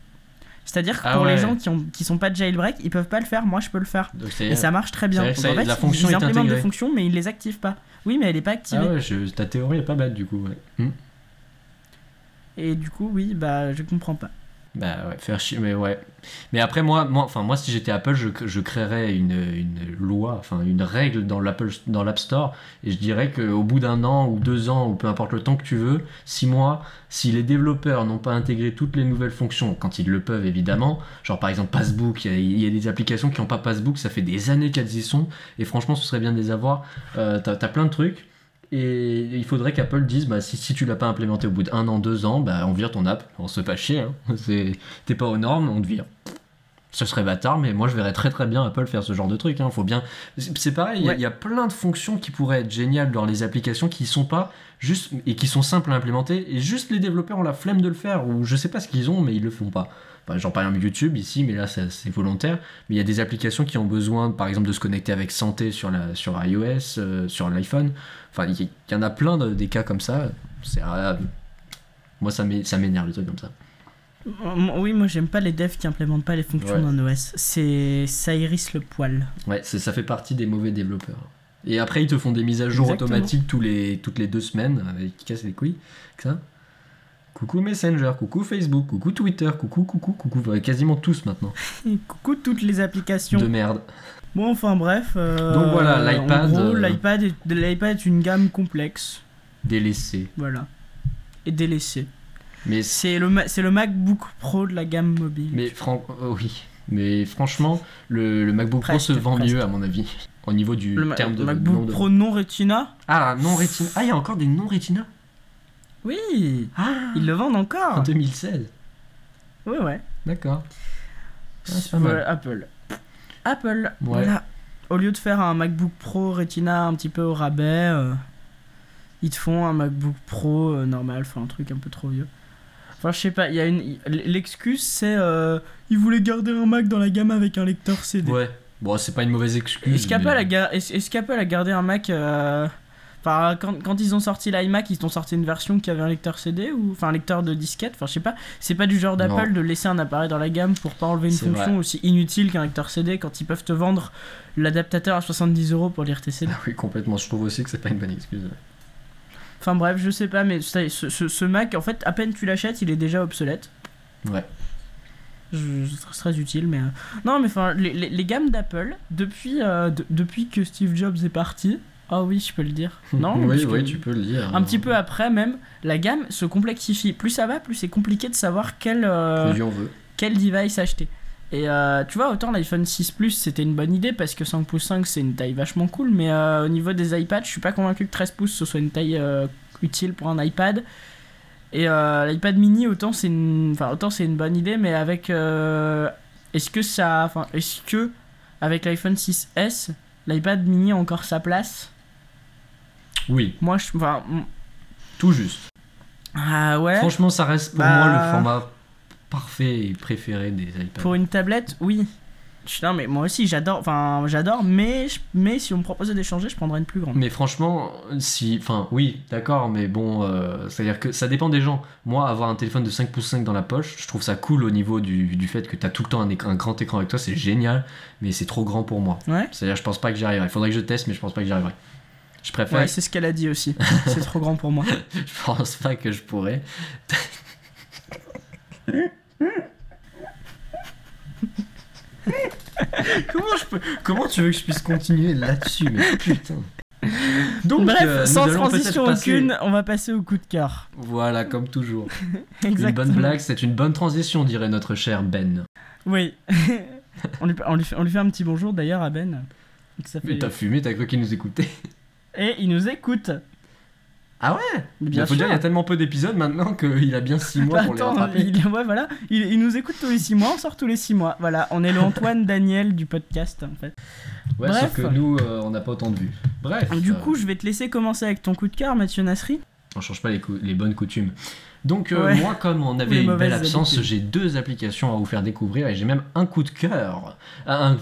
C'est-à-dire que Ah pour les gens qui, ont, qui sont pas jailbreak, ils peuvent pas le faire. Moi, je peux le faire. Donc Et ça marche très bien. Donc, ça- en fait, la ils- fonction ils est implémentent des fonctions, mais ils les activent pas. Oui, mais elle est pas activée. Ah ouais, je- ta théorie est pas bête du coup. Ouais. Hmm. Et du coup, oui, bah, je comprends pas. Bah ouais, faire chier, mais ouais. Mais après, moi, moi, enfin, moi si j'étais Apple, je, je créerais une, une loi, enfin une règle dans l'App Store, et je dirais qu'au bout d'un an ou deux ans, ou peu importe le temps que tu veux, six mois, si les développeurs n'ont pas intégré toutes les nouvelles fonctions, quand ils le peuvent évidemment, genre par exemple Passbook, il y, a- il y a des applications qui n'ont pas Passbook, ça fait des années qu'elles y sont, et franchement, ce serait bien de les avoir. Euh, T'as as plein de trucs. Et il faudrait qu'Apple dise, bah, si, tu l'as pas implémenté au bout d'un an, deux ans, bah, on vire ton app. On se fait pas chier, hein. T'es pas aux normes, on te vire. Ce serait bâtard, mais moi je verrais très très bien Apple faire ce genre de truc. Hein. Faut bien. C'est pareil, il y a- Ouais. il y, a plein de fonctions qui pourraient être géniales dans les applications qui sont pas juste et qui sont simples à implémenter et juste les développeurs ont la flemme de le faire ou je sais pas ce qu'ils ont mais ils le font pas. Enfin, J'en parle YouTube ici, mais là c'est volontaire. Mais il y a des applications qui ont besoin, par exemple, de se connecter avec santé sur, la, sur iOS, euh, sur l'iPhone. Enfin, il y, en a plein de, des cas comme ça. C'est euh, moi ça m'énerve les trucs comme ça. Oui, moi j'aime pas les devs qui implémentent pas les fonctions Ouais. d'un OS. C'est ça hérisse le poil. Ouais, ça fait partie des mauvais développeurs. Et après, ils te font des mises à jour Exactement. automatiques tous les, toutes les deux semaines, avec qui cassent les couilles. Ça. Coucou Messenger, coucou Facebook, coucou Twitter, coucou, coucou, coucou, quasiment tous maintenant. Coucou toutes les applications. De merde. Bon, enfin bref. euh, Donc voilà, l'iPad, En gros, euh, l'iPad est, l'iPad est une gamme complexe. Délaissé. Voilà. Et délaissée. Mais, C'est le, c'est le MacBook Pro de la gamme mobile. mais fran- oh oui. Mais franchement, le, le MacBook Pro se vend presque. mieux à mon avis. Au niveau du le terme de MacBook de- Pro non Retina Ah, non Retina. Ah, il y a encore des non Retina? Oui Ah Ils le vendent En encore 2016. Ouais, ouais. D'accord. Ah, c'est Apple. Apple, Ouais. voilà. Au lieu de faire un MacBook Pro Retina un petit peu au rabais, euh, ils te font un MacBook Pro euh, normal, enfin un truc un peu trop vieux. Enfin, je sais pas, il y a une. L'excuse, c'est. Euh, ils voulaient garder un Mac dans la gamme avec un lecteur CD. Ouais. Bon, c'est pas une mauvaise excuse. Est-ce qu'Apple mais- a, a gardé un Mac euh, Enfin, quand, quand ils ont sorti l'iMac, ils ont sorti une version qui avait un lecteur CD ou enfin un lecteur de disquette. Enfin, je sais pas. C'est pas du genre d'Apple de laisser un appareil dans la gamme pour pas enlever une fonction vrai. aussi inutile qu'un lecteur CD quand ils peuvent te vendre l'adaptateur à 70 euros pour lire tes CD. Ah oui, complètement. Je trouve aussi que c'est pas une bonne excuse. Enfin bref, je sais pas, mais ce, ce- ce Mac, en fait, à peine tu l'achètes, il est déjà obsolète. Ouais. Je, c'est très, utile, mais. euh, Non, mais enfin, les, les- les gammes d'Apple, depuis, euh, de- depuis que Steve Jobs est parti. Ah oui, je peux le dire. Non, oui, oui, tu peux le dire. Un petit peu après, même, la gamme se complexifie. Plus ça va, plus c'est compliqué de savoir quel, euh, Plus on veut. quel device acheter. Et euh, tu vois, autant l'iPhone 6 Plus c'était une bonne idée parce que 5 pouces 5 c'est une taille vachement cool, mais euh, au niveau des iPads, je suis pas convaincu que 13 pouces ce soit une taille euh, utile pour un iPad. Et l'iPad mini, autant c'est une... Enfin, autant c'est une bonne idée, mais avec. Est-ce que ça. Enfin, est-ce que avec l'iPhone 6S, l'iPad mini a encore sa place? Oui, Moi, je. Enfin. tout juste. Ah ouais? Franchement, ça reste pour Bah. moi le format parfait et préféré des iPads. Pour une tablette, oui. Je- Non, mais moi aussi, j'adore. Enfin, j'adore, mais, mais si on me proposait d'échanger, je prendrais une plus grande. Mais franchement, si. Enfin, oui, d'accord, mais bon, euh, c'est-à-dire que ça dépend des gens. Moi, avoir un téléphone de 5 pouces 5 dans la poche, je trouve ça cool au niveau du, du fait que tu as tout le temps un, écran- un grand écran avec toi, c'est génial, mais c'est trop grand pour moi. Ouais. C'est-à-dire, je pense pas que j'y arriverai. Il faudrait que je teste, mais je pense pas que j'y arriverai. Je préfère. Ouais, c'est ce qu'elle a dit aussi. c'est trop grand pour moi. je pense pas que je pourrais. Comment, je peux... comment tu veux que je puisse continuer là-dessus Mais putain. Donc, Bref, euh, sans transition passer- aucune, on va passer au coup de cœur. Voilà, comme toujours. Une bonne blague, c'est une bonne transition, dirait notre cher Ben. Oui. on, lui, on, lui fait, on lui fait un petit bonjour d'ailleurs à Ben. Ça Mais t'as fumé, t'as cru qu'il nous écoutait. Et il nous écoute. Ah ouais Bien Il faut sûr. dire, il y a tellement peu d'épisodes maintenant qu'il a bien 6 mois pour les Attends, rattraper. il, ouais, voilà. Il, il nous écoute tous les 6 mois, on sort tous les 6 mois. Voilà, on est le Antoine Daniel du podcast en fait. Ouais, Bref. sauf que nous, euh, on n'a pas autant de vues. Bref. Du euh, coup, je vais te laisser commencer avec ton coup de cœur, Mathieu Nasri. on change pas les, les bonnes coutumes. Donc, euh, Ouais. moi, comme on les avait une belle absence, j'ai deux applications à vous faire découvrir et j'ai même un coup de cœur. Ah, un-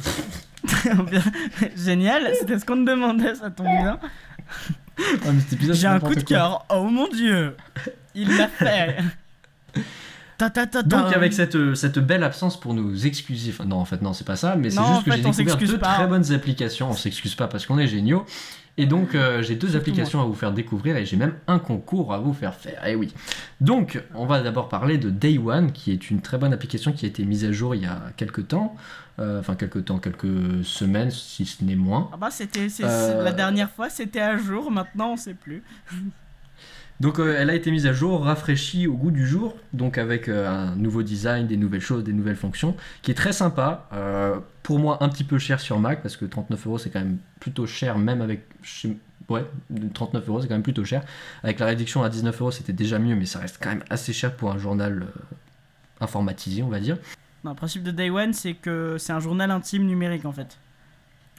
Génial, c'était ce qu'on te demandait, ça tombe bien. J'ai un coup de cœur, oh mon dieu. Il l'a fait. Ta, ta, ta, ta. Donc avec cette, euh, cette belle absence pour nous excuser, enfin non en fait non c'est pas ça, mais c'est juste que j'ai découvert deux pas. très bonnes applications, on s'excuse pas parce qu'on est géniaux, et donc euh, j'ai deux applications à vous faire découvrir et j'ai même un concours à vous faire faire, et oui. Donc on va d'abord parler de Day One qui est une très bonne application qui a été mise à jour il y a quelques temps, enfin quelques temps, quelques semaines si ce n'est moins. Ah bah c'était Euh, la dernière fois c'était à jour, maintenant on sait plus. Donc euh, elle a été mise à jour, rafraîchie au goût du jour, donc avec euh, un nouveau design, des nouvelles choses, des nouvelles fonctions, qui est très sympa. Euh, pour moi un petit peu cher sur Mac, parce que 39 euros c'est quand même plutôt cher, même avec... Ouais, 39 euros c'est quand même plutôt cher. Avec la réduction à 19 euros c'était déjà mieux, mais ça reste quand même assez cher pour un journal euh, informatisé on va dire. Non, le principe de Day One c'est que c'est un journal intime numérique en fait.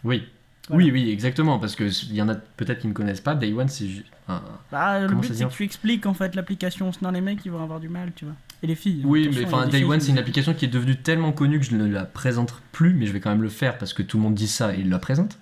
Oui. Voilà. Oui, oui, exactement, parce qu'il y en a peut-être qui ne connaissent pas. Day One, c'est ju- un, Bah, le but c'est que tu expliques en fait l'application, sinon les mecs ils vont avoir du mal, tu vois. Et les filles. Oui, attention, mais enfin, Day One, c'est une application qui est devenue tellement connue que je ne la présente plus, mais je vais quand même le faire parce que tout le monde dit ça et il la présente.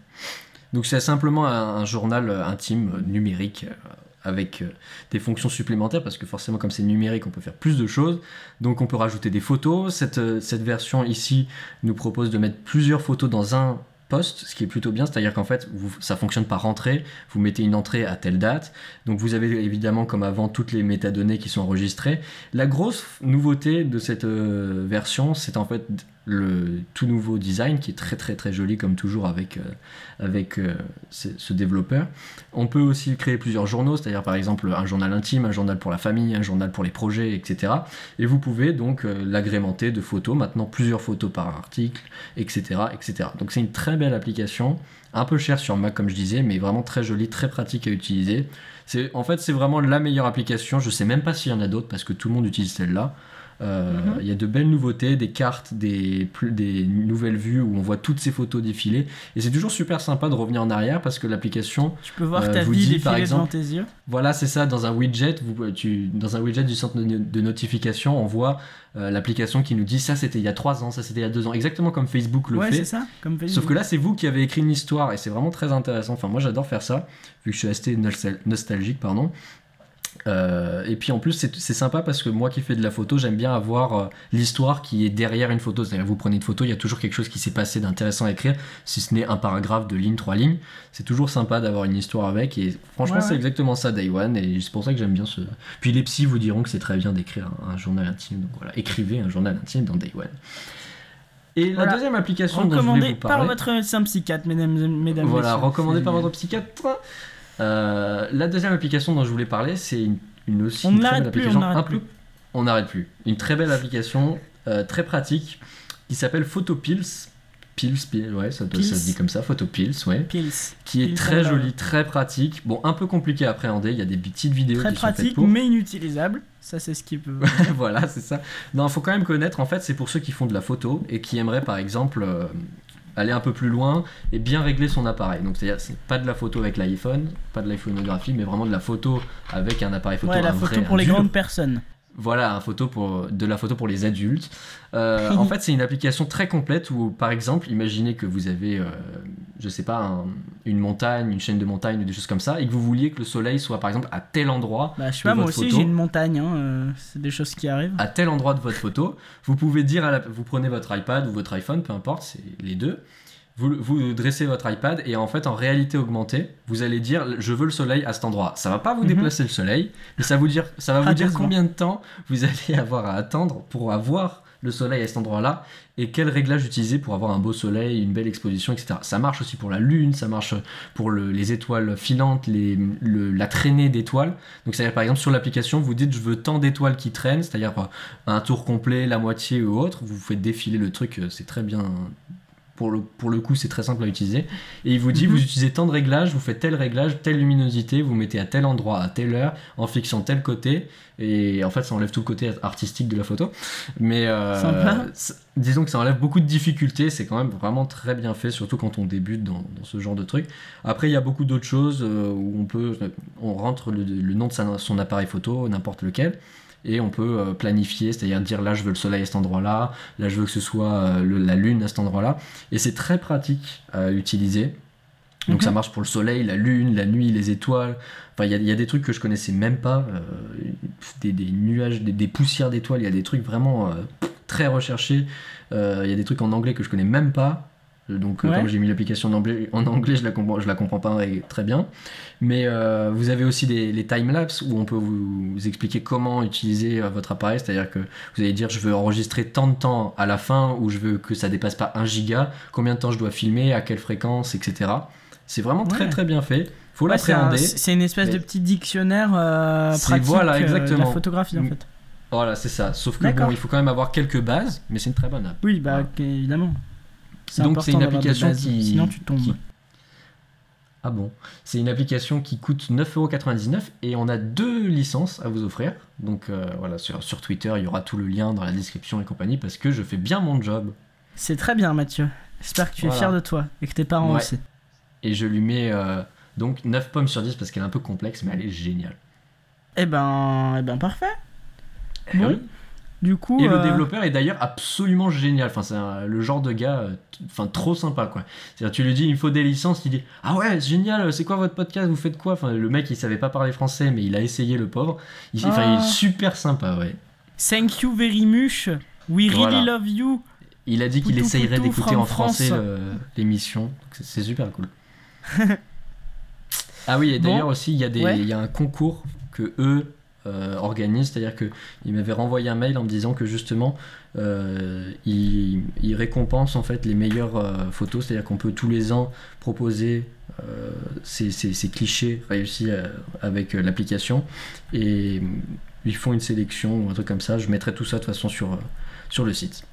Donc, c'est simplement un, un journal intime euh, numérique euh, avec euh, des fonctions supplémentaires parce que forcément, comme c'est numérique, on peut faire plus de choses. Donc, on peut rajouter des photos. Cette, euh, version ici nous propose de mettre plusieurs photos dans un poste, ce qui est plutôt bien, c'est-à-dire qu'en fait, ça fonctionne par entrée. Vous mettez une entrée à telle date. Donc, vous avez évidemment, comme avant, toutes les métadonnées qui sont enregistrées. La grosse nouveauté de cette euh, version, c'est en fait le tout nouveau design qui est très très très joli comme toujours avec, euh, avec euh, ce, développeur. On peut aussi créer plusieurs journaux, c'est-à-dire par exemple un journal intime, un journal pour la famille, un journal pour les projets, etc. Et vous pouvez donc euh, l'agrémenter de photos, maintenant plusieurs photos par article, etc. etc. Donc c'est une très belle application, un peu chère sur Mac comme je disais, mais vraiment très jolie, très pratique à utiliser. En fait, c'est vraiment la meilleure application. Je sais même pas s'il y en a d'autres parce que tout le monde utilise celle-là. Euh, Mhm. Il y a de belles nouveautés, des cartes, des, nouvelles vues où on voit toutes ces photos défiler. Et c'est toujours super sympa de revenir en arrière parce que l'application, Tu peux voir Euh, ta vous vie par défiler devant exemple- tes yeux. voilà, c'est ça, dans un widget, vous, tu, dans un widget du centre de, de notification, on voit euh, l'application qui nous dit ça c'était il y a 3 ans, ça c'était il y a 2 ans, exactement comme Facebook le Ouais, fait. c'est ça, comme Facebook. Sauf que là, c'est vous qui avez écrit une histoire et c'est vraiment très intéressant. Enfin, moi, j'adore faire ça, vu que je suis assez nostal- nostalgique, pardon. Euh, et puis en plus, c'est sympa parce que moi qui fais de la photo, j'aime bien avoir euh, l'histoire qui est derrière une photo. C'est-à-dire, vous prenez une photo, il y a toujours quelque chose qui s'est passé d'intéressant à écrire, si ce n'est un paragraphe de ligne, trois lignes. C'est toujours sympa d'avoir une histoire avec. Et franchement, Ouais, c'est exactement ça, Day One. Et c'est pour ça que j'aime bien ce. Puis les psys vous diront que c'est très bien d'écrire un, un journal intime. Donc voilà, écrivez un journal intime dans Day One. Et la Voilà. deuxième application dont je voulais vous par parler. votre médecin psychiatre, mesdames, mesdames Voilà, messieurs. recommandé C'est par votre psychiatre. Euh, la deuxième application dont je voulais parler, c'est une, une aussi On une ne très belle plus, on application. n'arrête peu- On n'arrête plus. Une très belle application, euh, très pratique, qui s'appelle Photopills. Pills, Pills, ouais, ça, doit- ça se dit comme ça, Photopills, ouais. Pills. Qui est Pills très jolie, très pratique. Bon, un peu compliqué à appréhender, il y a des petites vidéos Très qui sont faites pratique, pour. mais inutilisable. Ça, c'est ce qui peut. voilà, c'est ça. Non, faut quand même connaître, en fait, c'est pour ceux qui font de la photo et qui aimeraient, par exemple, euh, aller un peu plus loin et bien régler son appareil. Donc, c'est-à-dire, c'est pas de la photo avec l'iPhone, pas de l'iPhonographie, mais vraiment de la photo avec un appareil photo. ouais, la un photo vrai, pour les dur. grandes personnes. Voilà, un photo pour, de la photo pour les adultes. Euh, en fait, c'est une application très complète où, par exemple, imaginez que vous avez, euh, je sais pas, un- une montagne, une chaîne de montagnes ou des choses comme ça, et que vous vouliez que le soleil soit, par exemple, à tel endroit Bah, je sais pas, moi aussi, j'ai une montagne. hein, euh, c'est des choses qui arrivent. à tel endroit de votre photo, vous pouvez dire à la, vous prenez votre iPad ou votre iPhone, peu importe, c'est les deux. Vous, vous dressez votre iPad et en fait en réalité augmentée, vous allez dire je veux le soleil à cet endroit. Ça va pas vous Mhm. déplacer le soleil, mais ça, vous dire, ça va vous dire combien de temps vous allez avoir à attendre pour avoir le soleil à cet endroit-là et quel réglage utiliser pour avoir un beau soleil, une belle exposition, etc. Ça marche aussi pour la lune, ça marche pour le- les étoiles filantes, les, le- la traînée d'étoiles. Donc c'est-à-dire par exemple sur l'application, vous dites je veux tant d'étoiles qui traînent, c'est-à-dire euh, un tour complet, la moitié ou autre, vous faites défiler le truc, euh, c'est très bien pour le, pour le coup, c'est très simple à utiliser. Et il vous dit, Mhm. vous utilisez tant de réglages, vous faites tel réglage, telle luminosité, vous mettez à tel endroit, à telle heure, en fixant tel côté. Et en fait, ça enlève tout le côté artistique de la photo. Mais euh, disons que ça enlève beaucoup de difficultés. C'est quand même vraiment très bien fait, surtout quand on débute dans, dans ce genre de truc. Après, il y a beaucoup d'autres choses euh, où on peut, on rentre le, le nom de sa- son appareil photo, n'importe lequel. Et on peut euh, planifier, c'est-à-dire dire là je veux le soleil à cet endroit-là, là je veux que ce soit euh, le- la lune à cet endroit-là. Et c'est très pratique à utiliser. Donc Mhm. ça marche pour le soleil, la lune, la nuit, les étoiles. Enfin, il y, a- il y a des trucs que je connaissais même pas. euh, des, des nuages, des, des poussières d'étoiles. Il y a des trucs vraiment euh, très recherchés. Euh, Il y a des trucs en anglais que je connais même pas. Donc euh, Ouais. comme j'ai mis l'application en anglais, en anglais, je la comprends, je la comprends pas très- bien. Mais euh, vous avez aussi des, les time-lapse où on peut vous, vous expliquer comment utiliser euh, votre appareil. C'est-à-dire que vous allez dire je veux enregistrer tant de temps à la fin ou je veux que ça dépasse pas 1 giga, combien de temps je dois filmer, à quelle fréquence, etc. C'est vraiment très Ouais. très bien fait. Faut Ouais, c'est un- l'appréhender. c'est une espèce mais- de petit dictionnaire euh, pratique voilà, de la photographie en Mm. fait. Voilà, c'est ça. Sauf que bon, il faut quand même avoir quelques bases, mais c'est une très bonne app. Oui, bah Voilà. évidemment. Donc, c'est une application qui- Sinon tu tombes. qui- Ah bon C'est une application qui coûte 9,99€ et on a deux licences à vous offrir. Donc euh, voilà, sur, sur Twitter, il y aura tout le lien dans la description et compagnie parce que je fais bien mon job. C'est très bien Mathieu. J'espère que tu es fier de toi et que tes parents Ouais. aussi. Et je lui mets euh, donc 9 pommes sur 10 parce qu'elle est un peu complexe, mais elle est géniale. Eh ben, eh ben parfait. Eh oui. Du coup. Et le euh, développeur est d'ailleurs absolument génial. Enfin, c'est un- le genre de gars, euh, enfin, trop sympa, quoi. C'est-à-dire, tu lui dis, il faut des licences, il dit, ah ouais, c'est génial, c'est quoi votre podcast, vous faites quoi Enfin, le mec, il savait pas parler français, mais il a essayé, le pauvre. Il, il Ah. est super sympa, ouais. Thank you very much. We really Voilà. love you. Il a dit qu'il essayerait d'écouter en français France. le- l'émission. C'est c'est super cool. ah oui, et Bon. d'ailleurs aussi, il y, a des- Ouais. il y a un concours que eux euh, organisent, c'est-à-dire qu'ils m'avaient renvoyé un mail en me disant que justement, euh, ils, ils récompensent en fait les meilleures euh, photos, c'est-à-dire qu'on peut tous les ans proposer euh, ces, ces- ces clichés réussis euh, avec euh, l'application et euh, ils font une sélection ou un truc comme ça. Je mettrai tout ça de toute façon sur, euh, sur le site.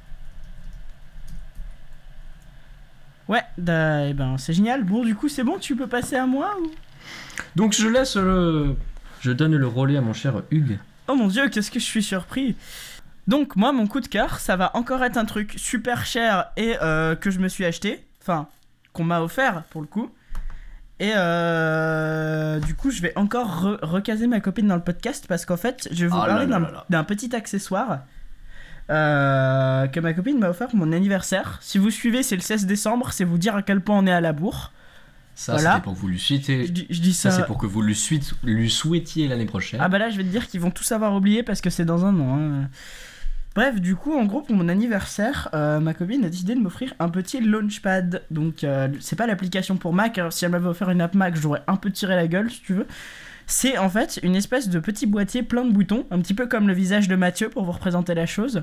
Ouais, bah, eh ben c'est génial. Bon, du coup, c'est bon, tu peux passer à moi ou... Donc je laisse le. Je donne le relais à mon cher Hugues. Oh mon dieu, qu'est-ce que je suis surpris. Donc moi, mon coup de cœur, ça va encore être un truc super cher et euh, que je me suis acheté. Enfin, qu'on m'a offert pour le coup. Et euh, du coup, je vais encore re- recaser ma copine dans le podcast parce qu'en fait, je vais vous là parler d'un petit accessoire euh, que ma copine m'a offert pour mon anniversaire. Si vous suivez, c'est le 16 décembre, c'est vous dire à quel point on est à la bourre. Ça, Voilà. c'était pour que vous lui souhaitiez. Je dis, je dis Ça, ça. c'est pour que vous lui, suite- lui souhaitiez l'année prochaine. Ah bah là, je vais te dire qu'ils vont tous avoir oublié parce que c'est dans un an. hein. Bref, du coup, en gros, pour mon anniversaire, euh, ma copine a décidé de m'offrir un petit launchpad. Donc, euh, c'est pas l'application pour Mac. Alors, si elle m'avait offert une app Mac, j'aurais un peu tiré la gueule, si tu veux. C'est en fait une espèce de petit boîtier plein de boutons, un petit peu comme le visage de Mathieu pour vous représenter la chose,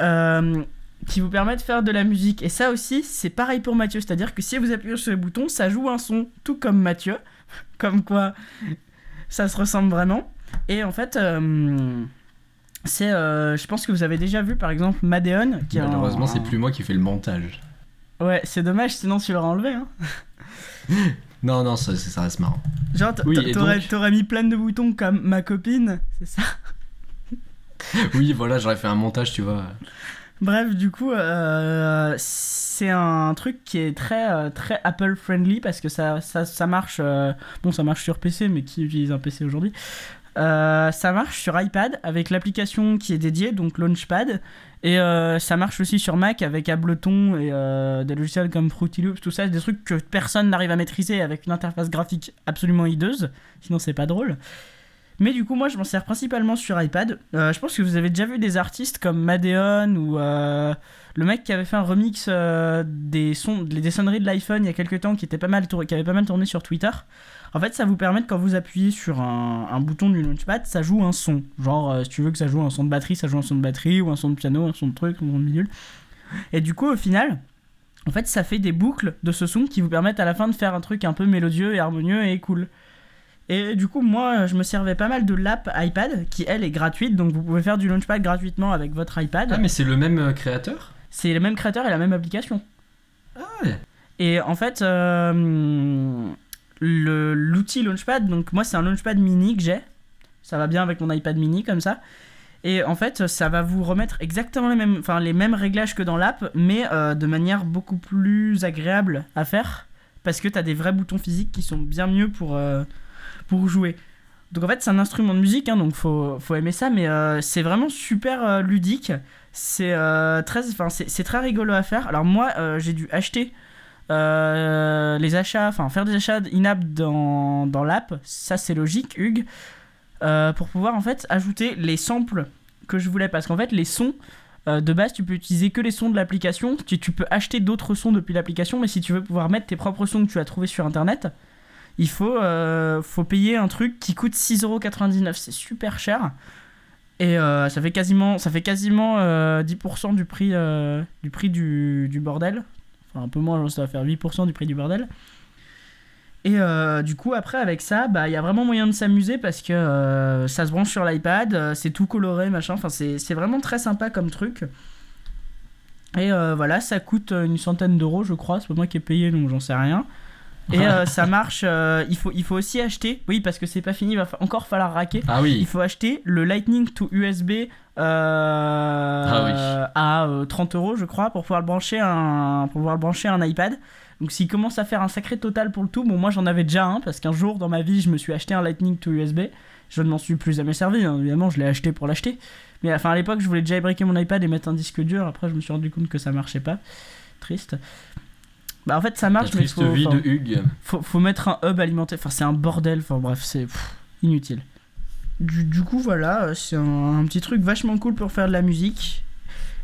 euh, qui vous permet de faire de la musique. Et ça aussi, c'est pareil pour Mathieu, c'est-à-dire que si vous appuyez sur le bouton, ça joue un son, tout comme Mathieu. Comme quoi, ça se ressemble vraiment. Et en fait, euh, c'est, euh, je pense que vous avez déjà vu par exemple Madeon. Qui est un- Malheureusement, c'est plus moi qui fais le montage. Ouais, c'est dommage, sinon tu l'aurais enlevé. Hein. Non, non, ça, ça reste marrant. Genre, Oui, donc t'aurais mis plein de boutons comme ma copine, c'est ça? oui, voilà, j'aurais fait un montage, tu vois. Bref, du coup, euh, c'est un truc qui est très, euh, très Apple friendly parce que ça, ça, ça marche. euh, bon, ça marche sur PC, mais qui utilise un PC aujourd'hui Ça marche sur iPad avec l'application qui est dédiée, donc Launchpad. Et ça marche aussi sur Mac avec Ableton et des logiciels comme Fruity Loops, tout ça, des trucs que personne n'arrive à maîtriser avec une interface graphique absolument hideuse. Sinon, c'est pas drôle. Mais du coup, moi, je m'en sers principalement sur iPad. Euh, je pense que vous avez déjà vu des artistes comme Madeon ou euh, le mec qui avait fait un remix euh, des sons, sonneries de l'iPhone il y a quelques temps qui, était pas mal qui avait pas mal tourné sur Twitter. En fait, ça vous permet quand vous appuyez sur un, bouton du launchpad, ça joue un son. Genre, si tu veux que ça joue un son de batterie, ça joue un son de batterie, ou un son de piano, un son de truc, un son de bidule. Et du coup, au final, en fait, ça fait des boucles de ce son qui vous permettent à la fin de faire un truc un peu mélodieux et harmonieux et cool. Et du coup, moi, je me servais pas mal de l'app iPad, qui elle est gratuite, donc vous pouvez faire du launchpad gratuitement avec votre iPad. Ah, mais c'est le même euh, créateur? C'est le même créateur et la même application. Ah ouais. Et en fait, euh, le- l'outil Launchpad, donc moi c'est un Launchpad mini que j'ai. Ça va bien avec mon iPad mini comme ça. Et en fait, ça va vous remettre exactement les mêmes, enfin, les mêmes réglages que dans l'app, mais euh, de manière beaucoup plus agréable à faire. Parce que tu as des vrais boutons physiques qui sont bien mieux pour, euh, pour jouer. Donc en fait, c'est un instrument de musique, hein, donc faut, faut aimer ça, mais euh, c'est vraiment super euh, ludique. C'est euh, très, c'est très rigolo à faire. Alors moi, euh, j'ai dû acheter les achats, enfin faire des achats in-app dans, dans l'app, ça c'est logique, Hugues, pour pouvoir en fait ajouter les samples que je voulais. Parce qu'en fait, les sons, de base, tu peux utiliser que les sons de l'application. Tu, tu peux acheter d'autres sons depuis l'application, mais si tu veux pouvoir mettre tes propres sons que tu as trouvés sur internet, il faut, euh, faut payer un truc qui coûte 6,99€. C'est super cher. Et euh, ça fait quasiment, ça fait quasiment euh, 10% du prix, euh, du, prix du, bordel. Enfin, un peu moins, ça va faire 8% du prix du bordel. Et du coup, après, avec ça, bah, il y a vraiment moyen de s'amuser parce que ça se branche sur l'iPad, c'est tout coloré, machin. Enfin, c'est vraiment très sympa comme truc. Et voilà, ça coûte une centaine d'euros, je crois. C'est pas moi qui ai payé, donc j'en sais rien. Et euh, ça marche. euh, il, faut, il faut aussi acheter, oui, parce que c'est pas fini, il va fa- encore falloir raquer. Ah Il oui. faut acheter le Lightning to USB euh, Ah oui. à euh, 30 euros, je crois, pour pouvoir le brancher un, pour pouvoir le brancher un iPad. Donc s'il commence à faire un sacré total pour le tout, bon moi j'en avais déjà un parce qu'un jour dans ma vie je me suis acheté un Lightning to USB. Je ne m'en suis plus jamais servi, hein, évidemment je l'ai acheté pour l'acheter. Mais enfin à l'époque je voulais déjà briquer mon iPad et mettre un disque dur. Après je me suis rendu compte que ça marchait pas. Triste. Bah en fait ça marche mais faut, vie de Hugues. faut, faut mettre un hub alimenté. Enfin, c'est un bordel. Enfin, bref, c'est inutile. Du, du coup, voilà, euh, c'est un, un petit truc vachement cool pour faire de la musique.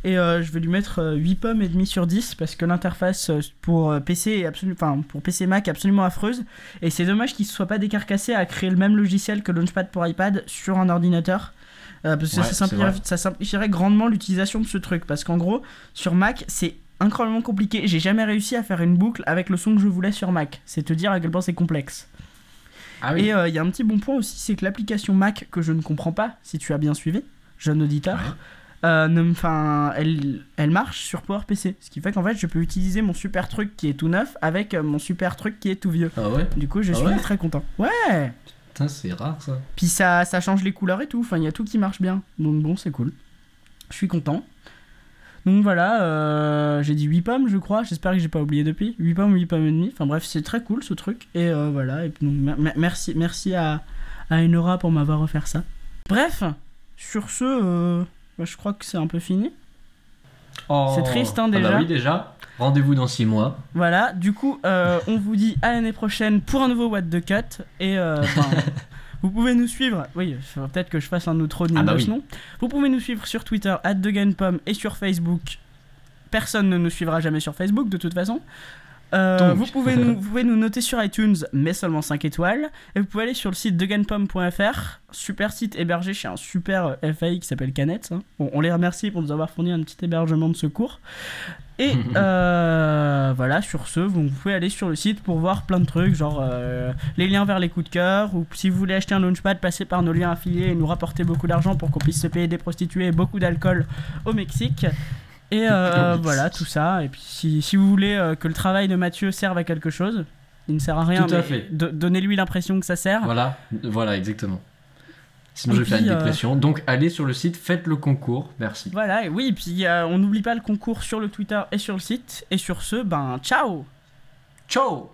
Et euh, je vais lui mettre euh, 8 pommes et demi sur 10 parce que l'interface euh, pour euh, PC est absolument, enfin pour PC Mac est absolument affreuse et c'est dommage qu'il ne soit pas décarcassé à créer le même logiciel que Launchpad pour iPad sur un ordinateur parce que Ouais, ça, c'est simplifierait, vrai. ça simplifierait grandement l'utilisation de ce truc parce qu'en gros sur Mac c'est incroyablement compliqué j'ai jamais réussi à faire une boucle avec le son que je voulais sur Mac c'est te dire à quel point c'est complexe Ah oui. et il y a un petit bon point aussi, c'est que l'application Mac que je ne comprends pas, si tu as bien suivi, jeune auditeur, Ouais. euh, 'fin, elle, elle marche sur PowerPC. Ce qui fait qu'en fait, je peux utiliser mon super truc qui est tout neuf avec euh, mon super truc qui est tout vieux. Ah ouais? Du coup, je Ah suis ouais? très content. Ouais Putain, c'est rare ça. Puis ça, ça change les couleurs et tout. Enfin, il y a tout qui marche bien. Donc bon, c'est cool. Je suis content. Donc voilà, euh, j'ai dit 8 pommes, je crois. J'espère que j'ai pas oublié depuis. 8 pommes, 8 pommes et demi. Enfin bref, c'est très cool ce truc. Et euh, voilà. Et puis, donc, mer- mer- merci, merci à, à Enora pour m'avoir offert ça. Bref, sur ce, euh, bah, je crois que c'est un peu fini. Oh. C'est triste, hein, Ah déjà. bah oui, déjà. Rendez-vous dans 6 mois. Voilà, du coup, on vous dit à l'année prochaine pour un nouveau What the Cut. Et vous pouvez nous suivre. Oui, peut-être que je fasse un outro de Ah bah oui. non Vous pouvez nous suivre sur Twitter, @degainpom et sur Facebook. Personne ne nous suivra jamais sur Facebook de toute façon. Euh, vous, pouvez nous, vous pouvez nous noter sur iTunes, mais seulement 5 étoiles. Et vous pouvez aller sur le site deganpom.fr, super site hébergé chez un super euh, FAI qui s'appelle Canet. hein. Bon, on les remercie pour nous avoir fourni un petit hébergement de secours. Et euh, voilà, sur ce, vous pouvez aller sur le site pour voir plein de trucs, genre euh, les liens vers les coups de cœur, ou si vous voulez acheter un launchpad, passez par nos liens affiliés et nous rapporter beaucoup d'argent pour qu'on puisse se payer des prostituées et beaucoup d'alcool au Mexique. Et euh, voilà, tout ça. Et puis si, si vous voulez euh, que le travail de Mathieu serve à quelque chose, il ne sert à rien, Tout à mais fait. do- donnez-lui l'impression que ça sert. Voilà, voilà, exactement. Sinon, Et je vais faire puis, une euh, dépression. Donc, allez sur le site, faites le concours. Merci. Voilà, et oui, et puis euh, on n'oublie pas le concours sur le Twitter et sur le site. Et sur ce, ben ciao Ciao